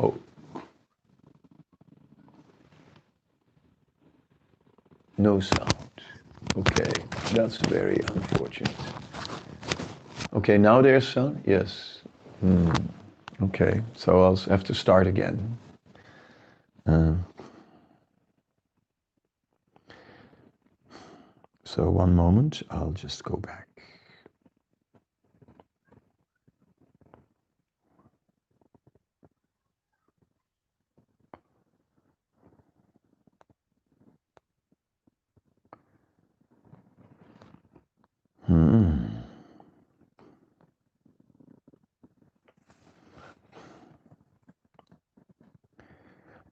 Oh. No sound. Okay, that's very unfortunate. Okay, now there's sound? Yes. Hmm. Okay, so I'll have to start again. Uh, so one moment, I'll just go back.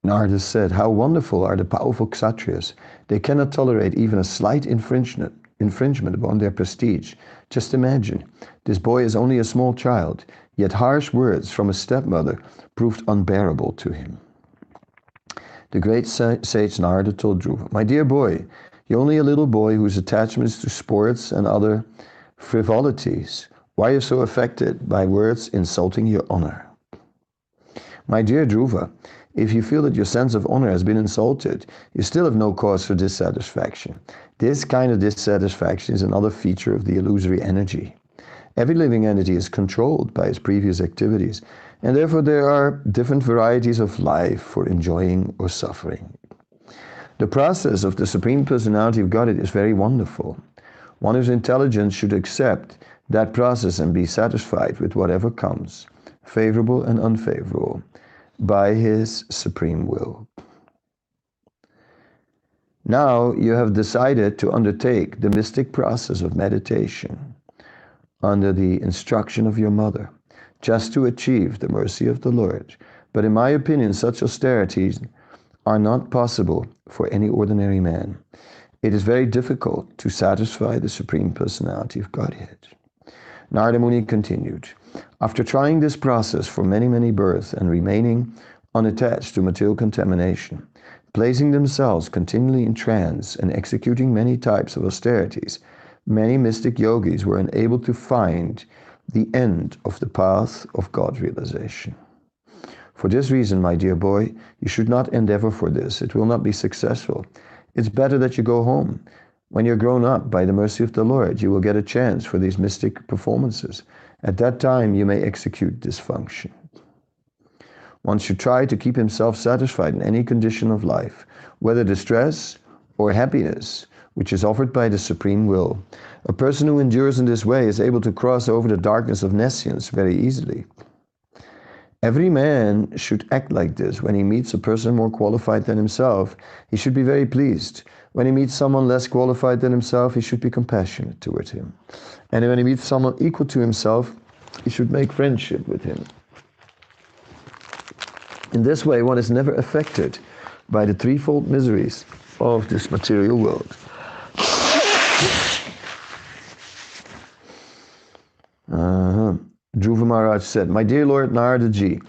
Narada said, How wonderful are the powerful Kshatriyas. They cannot tolerate even a slight infringement, infringement upon their prestige. Just imagine, this boy is only a small child, yet harsh words from a stepmother proved unbearable to him. The great sage Narada told Dhruva, My dear boy, you're only a little boy whose attachment is to sports and other frivolities. Why are you so affected by words insulting your honor? My dear Dhruva, if you feel that your sense of honor has been insulted, you still have no cause for dissatisfaction. This kind of dissatisfaction is another feature of the illusory energy. Every living entity is controlled by its previous activities, and therefore there are different varieties of life for enjoying or suffering. The process of the Supreme Personality of Godhead is very wonderful. One whose intelligence should accept that process and be satisfied with whatever comes, favorable and unfavorable, by His supreme will. Now you have decided to undertake the mystic process of meditation under the instruction of your mother, just to achieve the mercy of the Lord. But in my opinion, such austerities are not possible for any ordinary man. It is very difficult to satisfy the Supreme Personality of Godhead. Narada Muni continued, After trying this process for many, many births and remaining unattached to material contamination, placing themselves continually in trance and executing many types of austerities, many mystic yogis were unable to find the end of the path of God realization. For this reason, my dear boy, you should not endeavor for this. It will not be successful. It's better that you go home. When you're grown up, by the mercy of the Lord, you will get a chance for these mystic performances. At that time, you may execute this function. One should try to keep himself satisfied in any condition of life, whether distress or happiness, which is offered by the supreme will. A person who endures in this way is able to cross over the darkness of nescience very easily. Every man should act like this. When he meets a person more qualified than himself, he should be very pleased. When he meets someone less qualified than himself, he should be compassionate toward him. And when he meets someone equal to himself, he should make friendship with him. In this way, one is never affected by the threefold miseries of this material world. Uh-huh. Dhruva Maharaj said, My dear Lord Naradaji,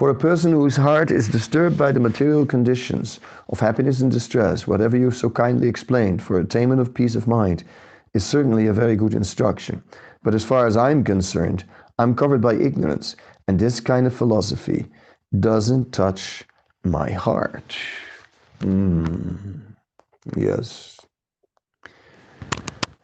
for a person whose heart is disturbed by the material conditions of happiness and distress, whatever you so kindly explained for attainment of peace of mind is certainly a very good instruction. But as far as I'm concerned, I'm covered by ignorance, and this kind of philosophy doesn't touch my heart. Mm. Yes.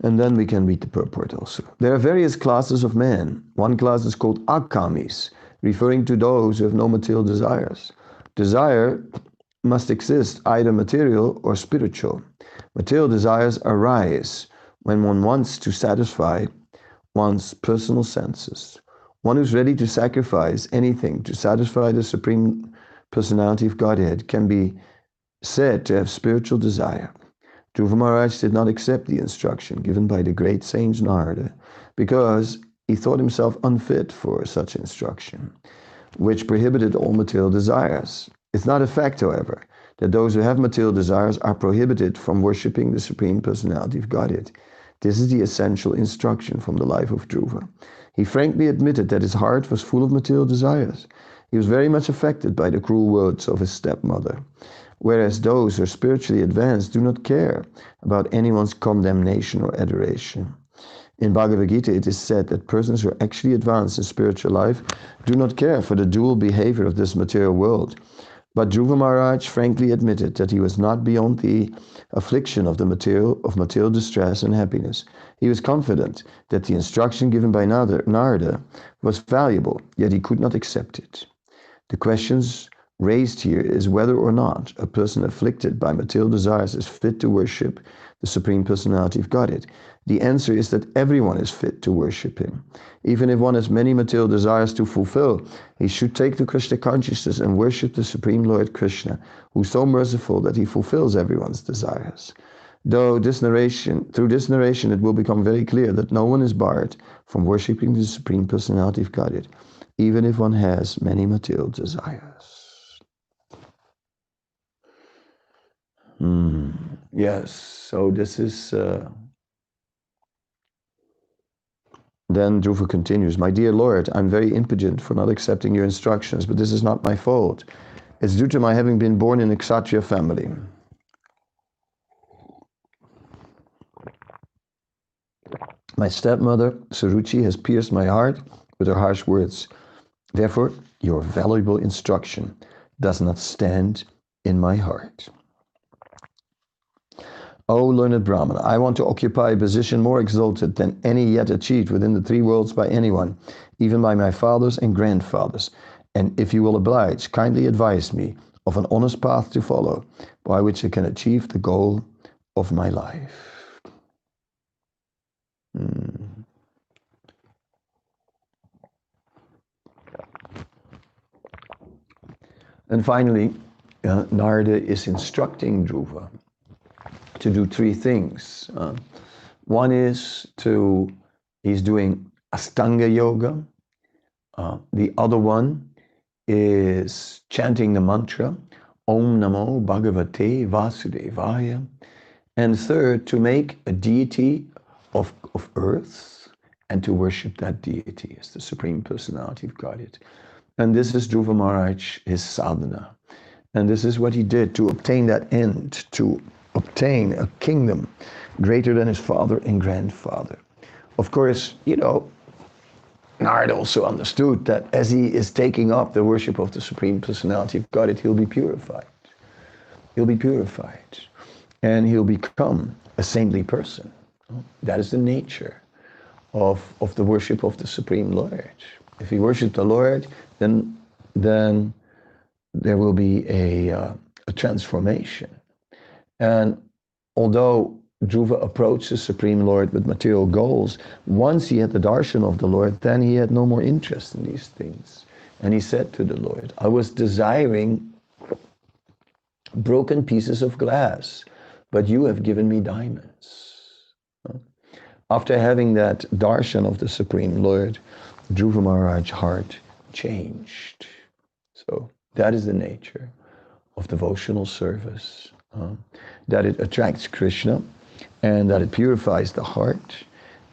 And then we can read the purport also. There are various classes of men. One class is called akamis, referring to those who have no material desires. Desire must exist either material or spiritual. Material desires arise when one wants to satisfy one's personal senses. One who's ready to sacrifice anything to satisfy the Supreme Personality of Godhead can be said to have spiritual desire. Dhruva Maharaj did not accept the instruction given by the great sage Narada because he thought himself unfit for such instruction, which prohibited all material desires. It's not a fact, however, that those who have material desires are prohibited from worshipping the Supreme Personality of Godhead. This is the essential instruction from the life of Dhruva. He frankly admitted that his heart was full of material desires. He was very much affected by the cruel words of his stepmother whereas those who are spiritually advanced do not care about anyone's condemnation or adoration. In Bhagavad Gita, it is said that persons who are actually advanced in spiritual life do not care for the dual behavior of this material world. But Dhruva Maharaj frankly admitted that he was not beyond the affliction of the material of material distress and happiness. He was confident that the instruction given by Narada was valuable, yet he could not accept it. The questions raised here is whether or not a person afflicted by material desires is fit to worship the Supreme Personality of Godhead. The answer is that everyone is fit to worship Him. Even if one has many material desires to fulfill, he should take to Krishna consciousness and worship the Supreme Lord Krishna, who is so merciful that He fulfills everyone's desires. Though this narration, through this narration, it will become very clear that no one is barred from worshiping the Supreme Personality of Godhead, even if one has many material desires. Mm, yes, so this is. Uh, then Dhruva continues, My dear Lord, I'm very impotent for not accepting your instructions, but this is not my fault. It's due to my having been born in a Kshatriya family. My stepmother, Suruchi, has pierced my heart with her harsh words. Therefore, your valuable instruction does not stand in my heart. O learned Brahmana, I want to occupy a position more exalted than any yet achieved within the three worlds by anyone, even by my fathers and grandfathers. And if you will oblige, kindly advise me of an honest path to follow, by which I can achieve the goal of my life. Hmm. And finally, uh, Narada is instructing Dhruva to do three things. Uh, one is to, he's doing Astanga Yoga. Uh, the other one is chanting the mantra, Om Namo Bhagavate Vasudevaya. And third, to make a deity of, of earth and to worship that deity as the Supreme Personality of Godhead. And this is Dhruva Maharaj, his sadhana. And this is what he did to obtain that end, to obtain a kingdom greater than his father and grandfather. Of course, you know, Narad also understood that as he is taking up the worship of the Supreme Personality of God, he'll be purified. He'll be purified. And he'll become a saintly person. That is the nature of, of the worship of the Supreme Lord. If he worships the Lord, then, then there will be a, uh, a transformation. And although Dhruva approached the Supreme Lord with material goals, once he had the darshan of the Lord, then he had no more interest in these things. And he said to the Lord, I was desiring broken pieces of glass, but you have given me diamonds. After having that darshan of the Supreme Lord, Dhruva Maharaj's heart changed. So that is the nature of devotional service uh, that it attracts Krishna and that it purifies the heart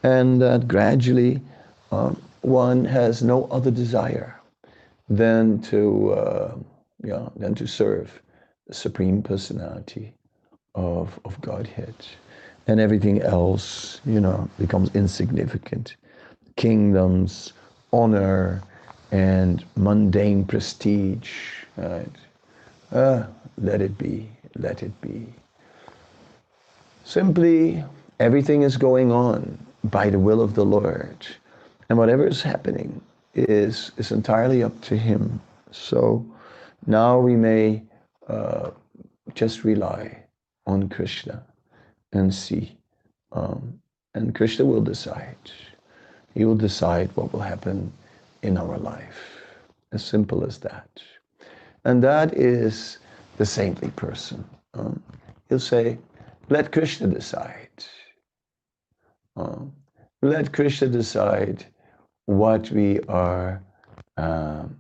and that gradually uh, one has no other desire than to, uh, yeah, than to serve the Supreme Personality of, of Godhead. And everything else, you know, becomes insignificant. Kingdoms, honor, and mundane prestige, right? Uh, let it be let it be. Simply, everything is going on by the will of the Lord. And whatever is happening is, is entirely up to Him. So now we may uh, just rely on Krishna and see. Um, and Krishna will decide. He will decide what will happen in our life. As simple as that. And that is the saintly person. Um, he'll say, let Krishna decide. Um, let Krishna decide what we are, um,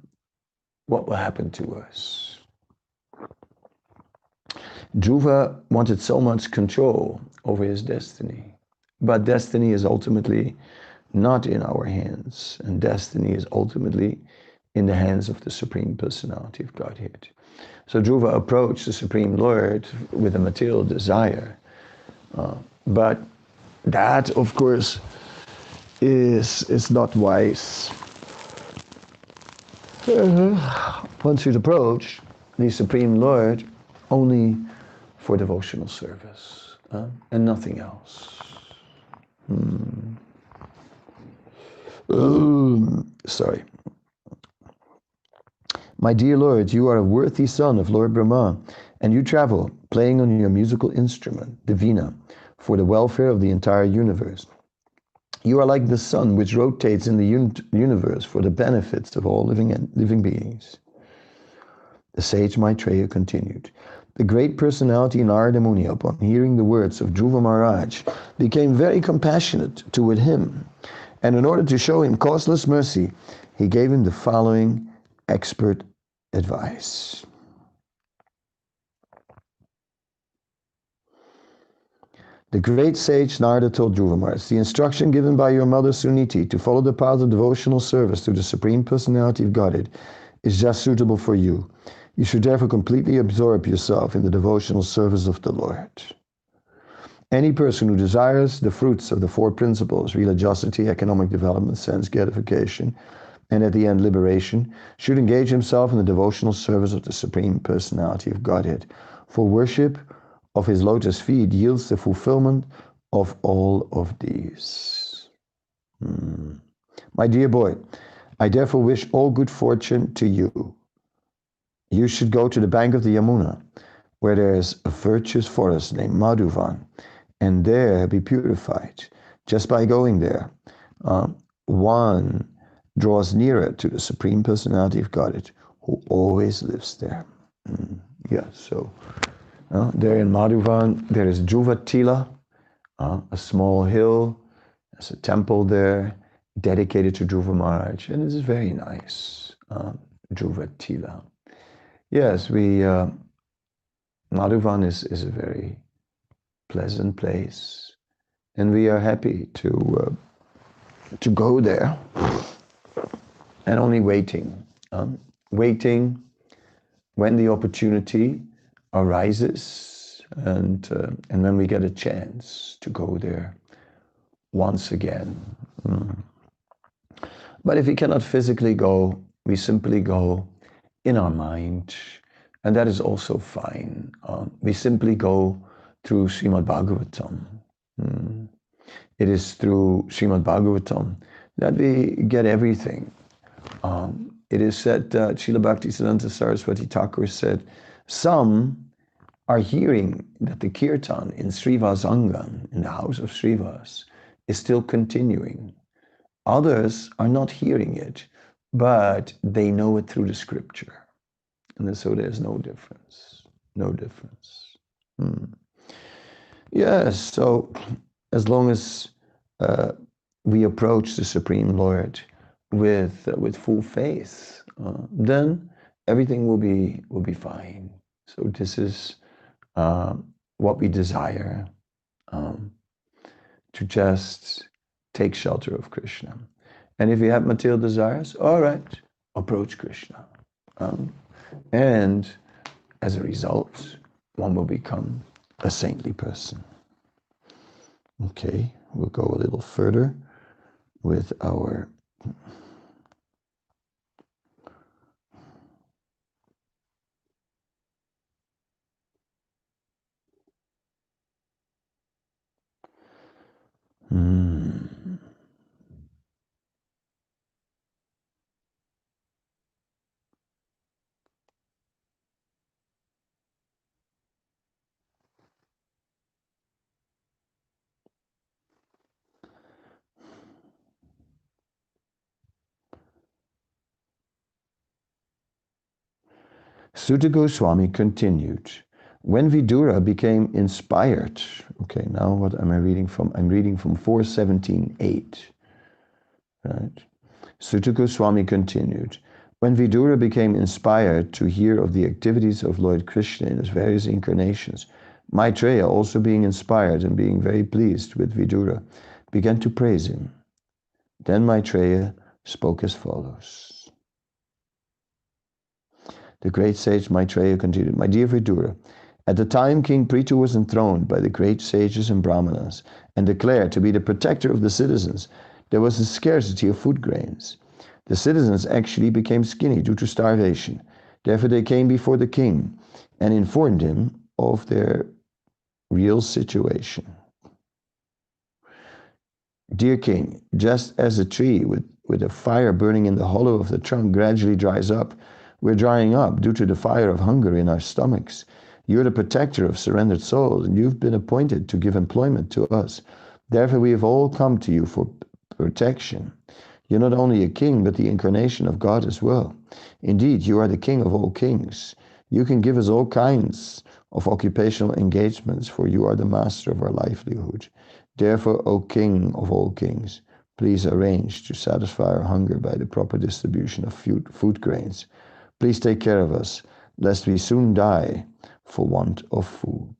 what will happen to us. Dhruva wanted so much control over his destiny, but destiny is ultimately not in our hands, and destiny is ultimately in the hands of the Supreme Personality of Godhead. So Dhruva approached the Supreme Lord with a material desire. Uh, but that, of course, is, is not wise. Uh, one should approach the Supreme Lord only for devotional service uh, and nothing else. Hmm. Um, sorry. My dear Lord, you are a worthy son of Lord Brahma, and you travel playing on your musical instrument, the Veena, for the welfare of the entire universe. You are like the sun which rotates in the un- universe for the benefits of all living, and living beings. The sage Maitreya continued. The great personality Narada Muni, upon hearing the words of Dhruva Maharaj, became very compassionate toward him. And in order to show him causeless mercy, he gave him the following expert advice. The great sage Narada told Dhruva the instruction given by your mother Suniti to follow the path of devotional service to the Supreme Personality of Godhead is just suitable for you. You should therefore completely absorb yourself in the devotional service of the Lord. Any person who desires the fruits of the four principles, religiosity, economic development, sense gratification, and at the end liberation, should engage himself in the devotional service of the Supreme Personality of Godhead. For worship of his lotus feet yields the fulfillment of all of these. Hmm. My dear boy, I therefore wish all good fortune to you you should go to the bank of the Yamuna, where there is a virtuous forest named Madhuvan, and there be purified. Just by going there, uh, one draws nearer to the Supreme Personality of Godhead, who always lives there. Mm, yeah, so uh, there in Madhuvan, there is Dhruvatila, uh, a small hill. There's a temple there dedicated to Dhruva Maharaj, and it is very nice. Uh, Dhruvatila. Yes, we uh, Madhuvan is, is a very pleasant place, and we are happy to uh, to go there, and only waiting, waiting when the opportunity arises, and uh, and when we get a chance to go there once again. Mm. But if we cannot physically go, we simply go in our mind, and that is also fine. Um, we simply go through Srimad Bhagavatam. Mm. It is through Srimad Bhagavatam that we get everything. Um, it is said, uh, Srila Bhaktisiddhanta Saraswati Thakur said, some are hearing that the kirtan in Srivas Angan, in the house of Srivas, is still continuing. Others are not hearing it but they know it through the scripture. And so there's no difference. No difference. Hmm. Yes, so as long as uh, we approach the Supreme Lord with uh, with full faith, uh, then everything will be will be fine. So this is uh, what we desire um, to just take shelter of Krishna. And if you have material desires, all right, approach Krishna. Um, and as a result, one will become a saintly person. Okay, we'll go a little further with our Hmm. Suta Goswami continued. When Vidura became inspired, okay, now what am I reading from? I'm reading from 417.8. Right? Suta Goswami continued. When Vidura became inspired to hear of the activities of Lord Krishna in his various incarnations, Maitreya, also being inspired and being very pleased with Vidura, began to praise him. Then Maitreya spoke as follows. The great sage Maitreya continued, My dear Vidura, at the time King Prithu was enthroned by the great sages and brahmanas and declared to be the protector of the citizens, there was a scarcity of food grains. The citizens actually became skinny due to starvation. Therefore, they came before the king and informed him of their real situation. Dear king, just as a tree with, with a fire burning in the hollow of the trunk gradually dries up, we're drying up due to the fire of hunger in our stomachs. You're the protector of surrendered souls, and you've been appointed to give employment to us. Therefore, we have all come to you for protection. You're not only a king, but the incarnation of God as well. Indeed, you are the king of all kings. You can give us all kinds of occupational engagements, for you are the master of our livelihood. Therefore, O King of all kings, please arrange to satisfy our hunger by the proper distribution of food, food grains. Please take care of us, lest we soon die for want of food.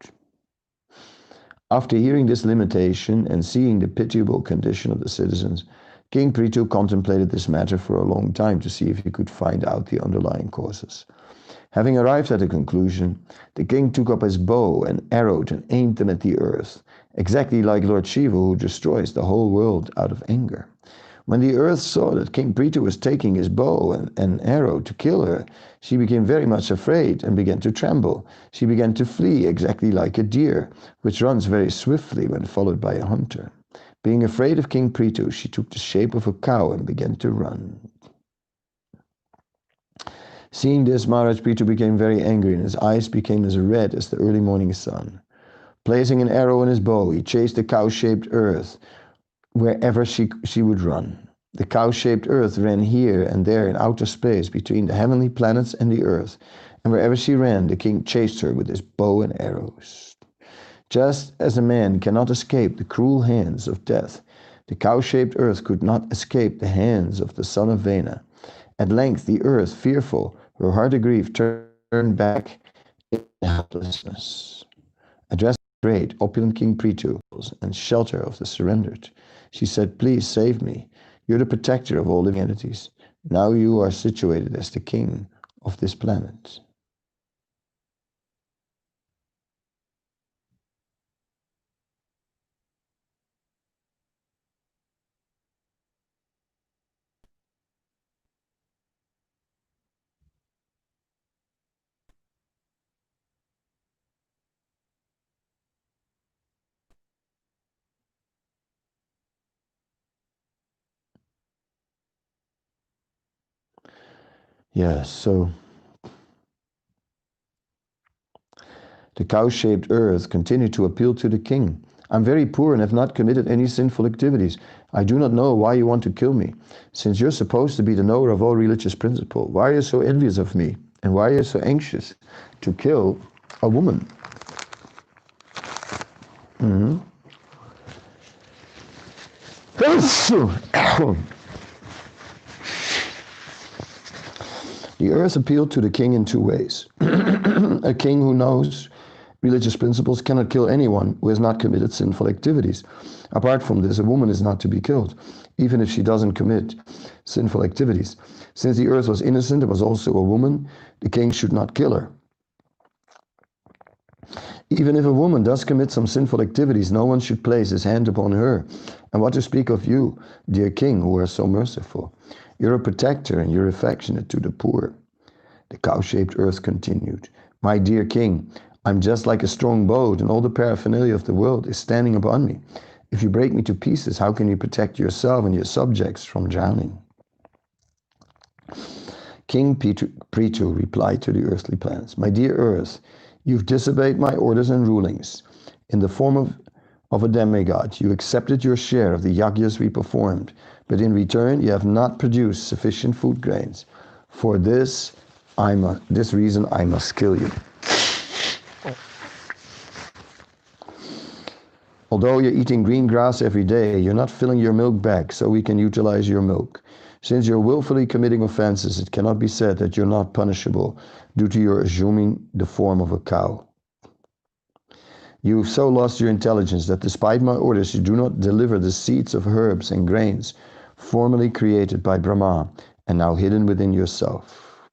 After hearing this limitation and seeing the pitiable condition of the citizens, King Prithu contemplated this matter for a long time to see if he could find out the underlying causes. Having arrived at a conclusion, the king took up his bow and arrowed and aimed them at the earth, exactly like Lord Shiva who destroys the whole world out of anger. When the earth saw that King Prithu was taking his bow and, and arrow to kill her, she became very much afraid and began to tremble. She began to flee exactly like a deer, which runs very swiftly when followed by a hunter. Being afraid of King Prithu, she took the shape of a cow and began to run. Seeing this, Maharaj Prithu became very angry, and his eyes became as red as the early morning sun. Placing an arrow in his bow, he chased the cow-shaped earth wherever she, she would run. The cow-shaped earth ran here and there in outer space between the heavenly planets and the earth, and wherever she ran, the king chased her with his bow and arrows. Just as a man cannot escape the cruel hands of death, the cow-shaped earth could not escape the hands of the son of Vena. At length the earth, fearful, her heart grief turned back in helplessness. Address great, opulent King Prithu and shelter of the surrendered, she said, Please save me. You're the protector of all living entities. Now you are situated as the king of this planet. Yes, so the cow shaped earth continued to appeal to the king. I'm very poor and have not committed any sinful activities. I do not know why you want to kill me. Since you're supposed to be the knower of all religious principle, why are you so envious of me? And why are you so anxious to kill a woman? Mm-hmm. The earth appealed to the king in two ways. a king who knows religious principles cannot kill anyone who has not committed sinful activities. Apart from this, a woman is not to be killed, even if she doesn't commit sinful activities. Since the earth was innocent and was also a woman, the king should not kill her. Even if a woman does commit some sinful activities, no one should place his hand upon her. And what to speak of you, dear king, who are so merciful? You're a protector and you're affectionate to the poor. The cow shaped earth continued. My dear king, I'm just like a strong boat, and all the paraphernalia of the world is standing upon me. If you break me to pieces, how can you protect yourself and your subjects from drowning? King Prithu replied to the earthly planets My dear earth, you've disobeyed my orders and rulings. In the form of, of a demigod, you accepted your share of the yagyas we performed but in return you have not produced sufficient food grains. For this, I must, this reason I must kill you. Although you're eating green grass every day, you're not filling your milk bag so we can utilize your milk. Since you're willfully committing offenses, it cannot be said that you're not punishable due to your assuming the form of a cow. You've so lost your intelligence that despite my orders, you do not deliver the seeds of herbs and grains formerly created by Brahma and now hidden within yourself.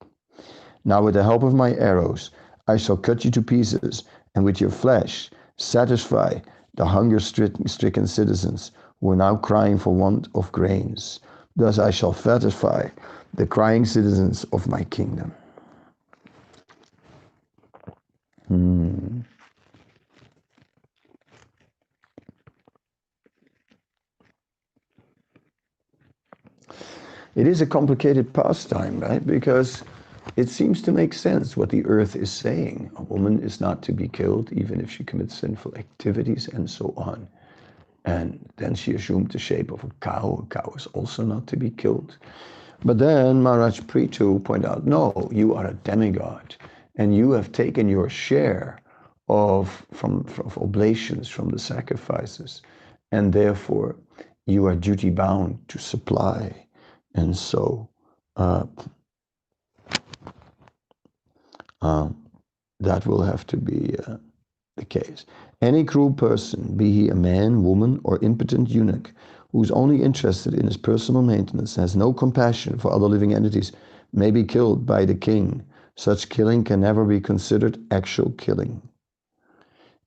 Now, with the help of my arrows, I shall cut you to pieces, and with your flesh satisfy the hunger stricken citizens who are now crying for want of grains. Thus I shall satisfy the crying citizens of my kingdom. Hmm. It is a complicated pastime, right? Because it seems to make sense what the earth is saying. A woman is not to be killed even if she commits sinful activities and so on. And then she assumed the shape of a cow. A cow is also not to be killed. But then Maharaj Prithu pointed out, no, you are a demigod and you have taken your share of, from, from oblations, from the sacrifices, and therefore you are duty bound to supply. And so uh, um, that will have to be uh, the case. Any cruel person, be he a man, woman, or impotent eunuch, who is only interested in his personal maintenance, has no compassion for other living entities, may be killed by the king. Such killing can never be considered actual killing.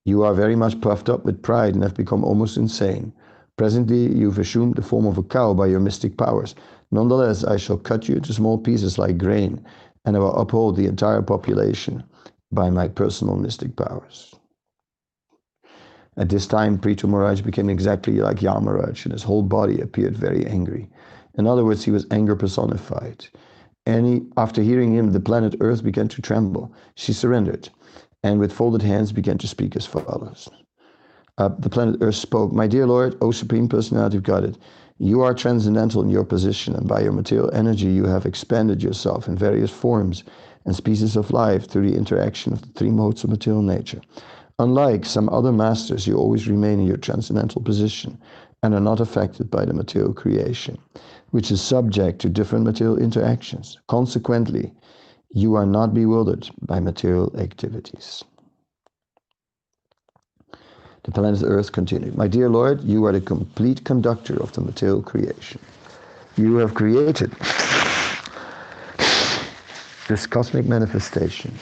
You are very much puffed up with pride and have become almost insane. Presently, you've assumed the form of a cow by your mystic powers. Nonetheless, I shall cut you into small pieces like grain, and I will uphold the entire population by my personal mystic powers. At this time, Prithu Maharaj became exactly like Yamaraj, and his whole body appeared very angry. In other words, he was anger personified. And he, after hearing him, the planet Earth began to tremble. She surrendered, and with folded hands began to speak as follows. Uh, the planet Earth spoke, My dear Lord, O Supreme Personality of Godhead, you are transcendental in your position, and by your material energy, you have expanded yourself in various forms and species of life through the interaction of the three modes of material nature. Unlike some other masters, you always remain in your transcendental position and are not affected by the material creation, which is subject to different material interactions. Consequently, you are not bewildered by material activities. The planet Earth continued, My dear Lord, you are the complete conductor of the material creation. You have created this cosmic manifestation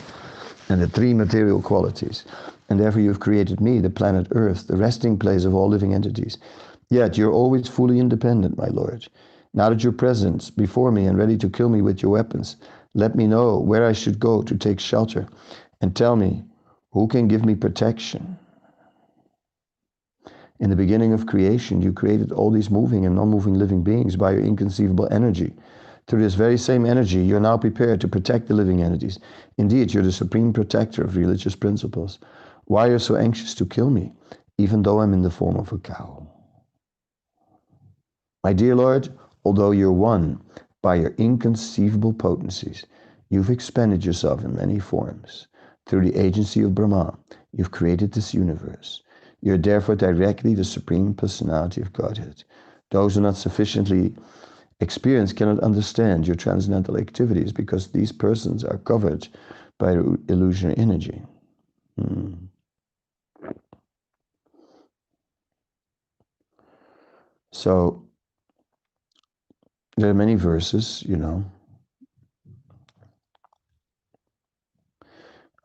and the three material qualities and therefore you've created me, the planet Earth, the resting place of all living entities. Yet you're always fully independent, my Lord. Now that you're present before me and ready to kill me with your weapons, let me know where I should go to take shelter, and tell me who can give me protection. In the beginning of creation, you created all these moving and non moving living beings by your inconceivable energy. Through this very same energy, you're now prepared to protect the living entities. Indeed, you're the supreme protector of religious principles. Why are you so anxious to kill me, even though I'm in the form of a cow? My dear Lord, although you're one by your inconceivable potencies, you've expended yourself in many forms. Through the agency of Brahma, you've created this universe. You're therefore directly the Supreme Personality of Godhead. Those who are not sufficiently experienced cannot understand your transcendental activities because these persons are covered by illusionary energy. Hmm. So there are many verses, you know,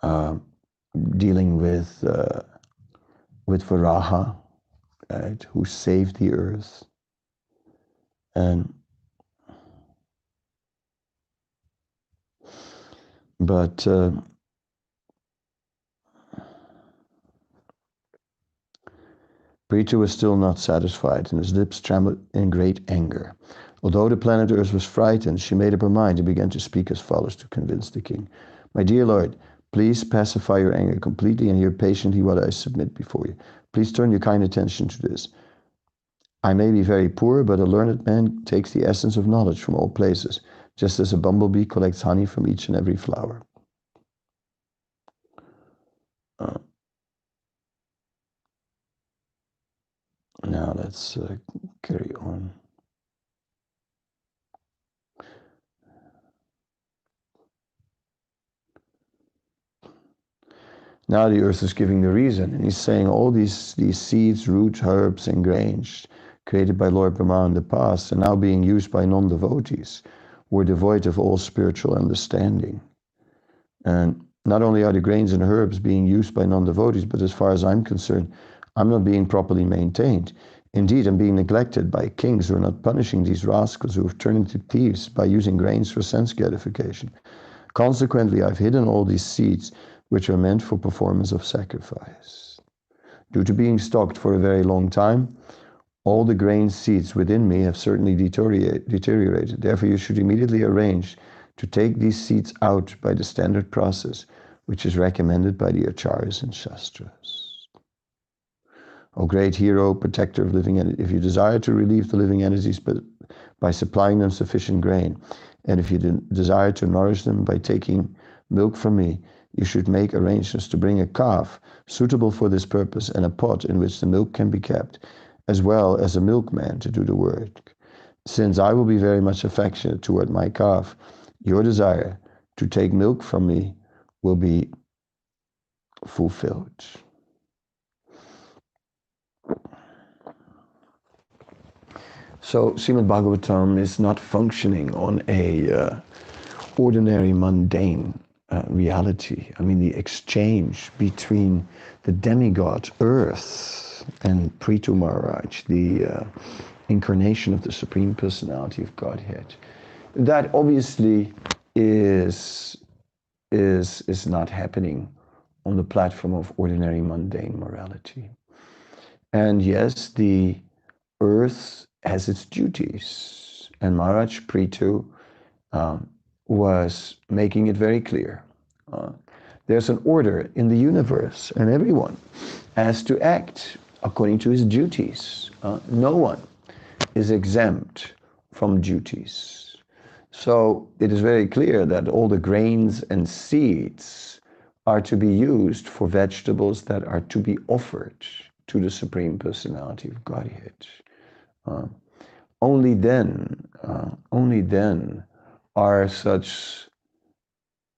uh, dealing with uh, with Varaha, right, who saved the earth, and but. Uh, Prithu was still not satisfied, and his lips trembled in great anger. Although the planet Earth was frightened, she made up her mind and began to speak as follows to convince the king. My dear Lord, please pacify your anger completely and hear patiently what I submit before you. Please turn your kind attention to this. I may be very poor, but a learned man takes the essence of knowledge from all places, just as a bumblebee collects honey from each and every flower. Uh, Now let's uh, carry on. Now the earth is giving the reason, and he's saying all these, these seeds, roots, herbs, and grains created by Lord Brahma in the past are now being used by non devotees who are devoid of all spiritual understanding. And not only are the grains and herbs being used by non devotees, but as far as I'm concerned, I'm not being properly maintained. Indeed, I'm being neglected by kings who are not punishing these rascals who have turned into thieves by using grains for sense gratification. Consequently, I've hidden all these seeds which are meant for performance of sacrifice. Due to being stocked for a very long time, all the grain seeds within me have certainly deteriorated. Therefore, you should immediately arrange to take these seeds out by the standard process, which is recommended by the acharyas and shastras. O great hero, protector of living entities, if you desire to relieve the living entities but by supplying them sufficient grain, and if you desire to nourish them by taking milk from me, you should make arrangements to bring a calf suitable for this purpose and a pot in which the milk can be kept, as well as a milkman to do the work. Since I will be very much affectionate toward my calf, your desire to take milk from me will be fulfilled. So Srimad Bhagavatam is not functioning on a uh, ordinary mundane uh, reality. I mean, the exchange between the demigod Earth and Prithu Maharaj, the uh, incarnation of the Supreme Personality of Godhead, that obviously is is is not happening on the platform of ordinary mundane morality. And yes, the earth has its duties, and Maharaj Prithu um, was making it very clear. Uh, there's an order in the universe, and everyone has to act according to his duties. Uh, no one is exempt from duties. So it is very clear that all the grains and seeds are to be used for vegetables that are to be offered to the Supreme Personality of Godhead. Uh, only then, uh, only then are such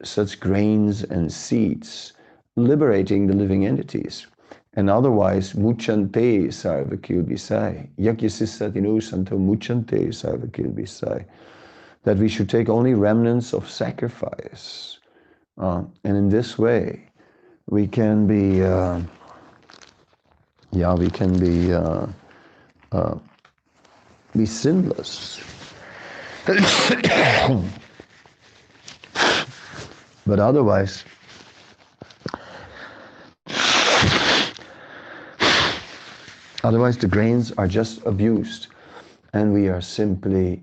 such grains and seeds liberating the living entities. And otherwise, muchante sarva kilbisai. Yakyasisatinu santo muchante sarva kilbisai. That we should take only remnants of sacrifice. Uh, and in this way, we can be, uh, yeah, we can be, uh, uh be sinless. But otherwise, otherwise the grains are just abused and we are simply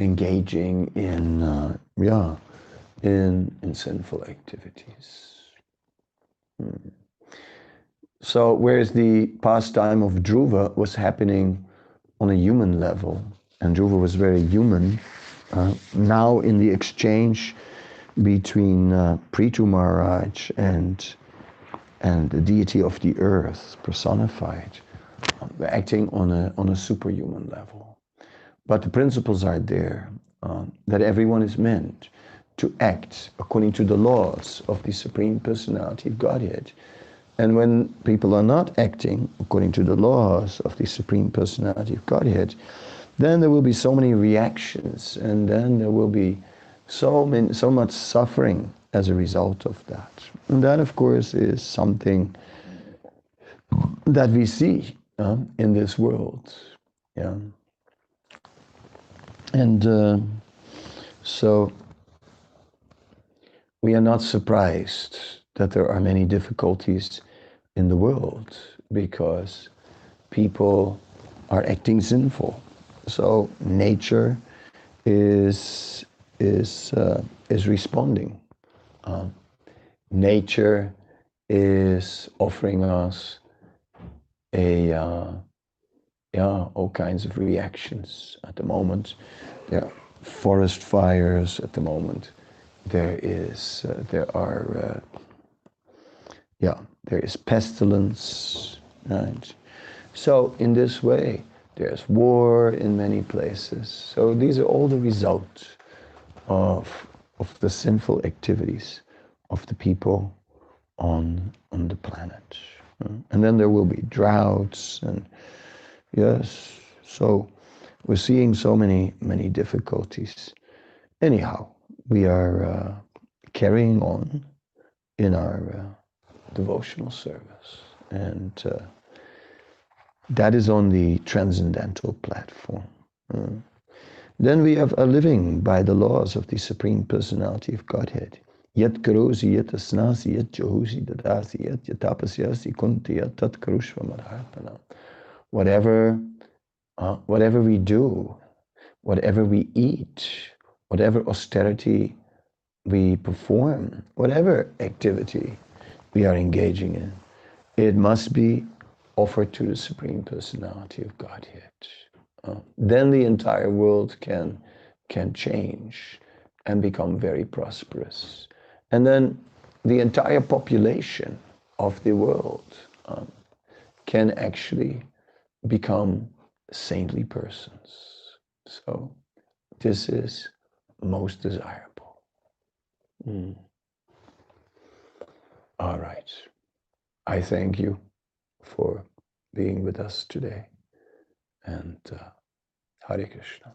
engaging in, uh, yeah, in, in sinful activities. Hmm. So, whereas the pastime of Dhruva was happening on a human level, and Dhruva was very human, uh, now, in the exchange between uh, Prithu Maharaj and and the deity of the earth personified, acting on a on a superhuman level. But the principles are there um, that everyone is meant to act according to the laws of the supreme personality of Godhead. And when people are not acting according to the laws of the supreme personality of Godhead, then there will be so many reactions, and then there will be so many, so much suffering as a result of that. And that, of course, is something that we see uh, in this world. Yeah. And uh, so we are not surprised that there are many difficulties in the world because people are acting sinful. So nature is is uh, is responding. Uh, nature is offering us a uh, yeah all kinds of reactions at the moment. There are forest fires at the moment. There is uh, there are uh, yeah there is pestilence. Right. So in this way, there's war in many places. So these are all the results of, of the sinful activities of the people on, on the planet. And then there will be droughts and yes, so we're seeing so many, many difficulties. Anyhow, we are uh, carrying on in our uh, devotional service. And uh, That is on the transcendental platform. Mm. Then we have a living by the laws of the Supreme Personality of Godhead. Yet karosi, yet asnasi, yet jehosi, dadasi, yet yatapasyasi, kunti, yet tat karushva Whatever, uh, whatever we do, whatever we eat, whatever austerity we perform, whatever activity we are engaging in, it must be offered to the Supreme Personality of Godhead. Uh, then the entire world can, can change and become very prosperous. And then the entire population of the world um, can actually become saintly persons. So this is most desirable. Mm. All right. I thank you for being with us today. And uh, Hare Krishna.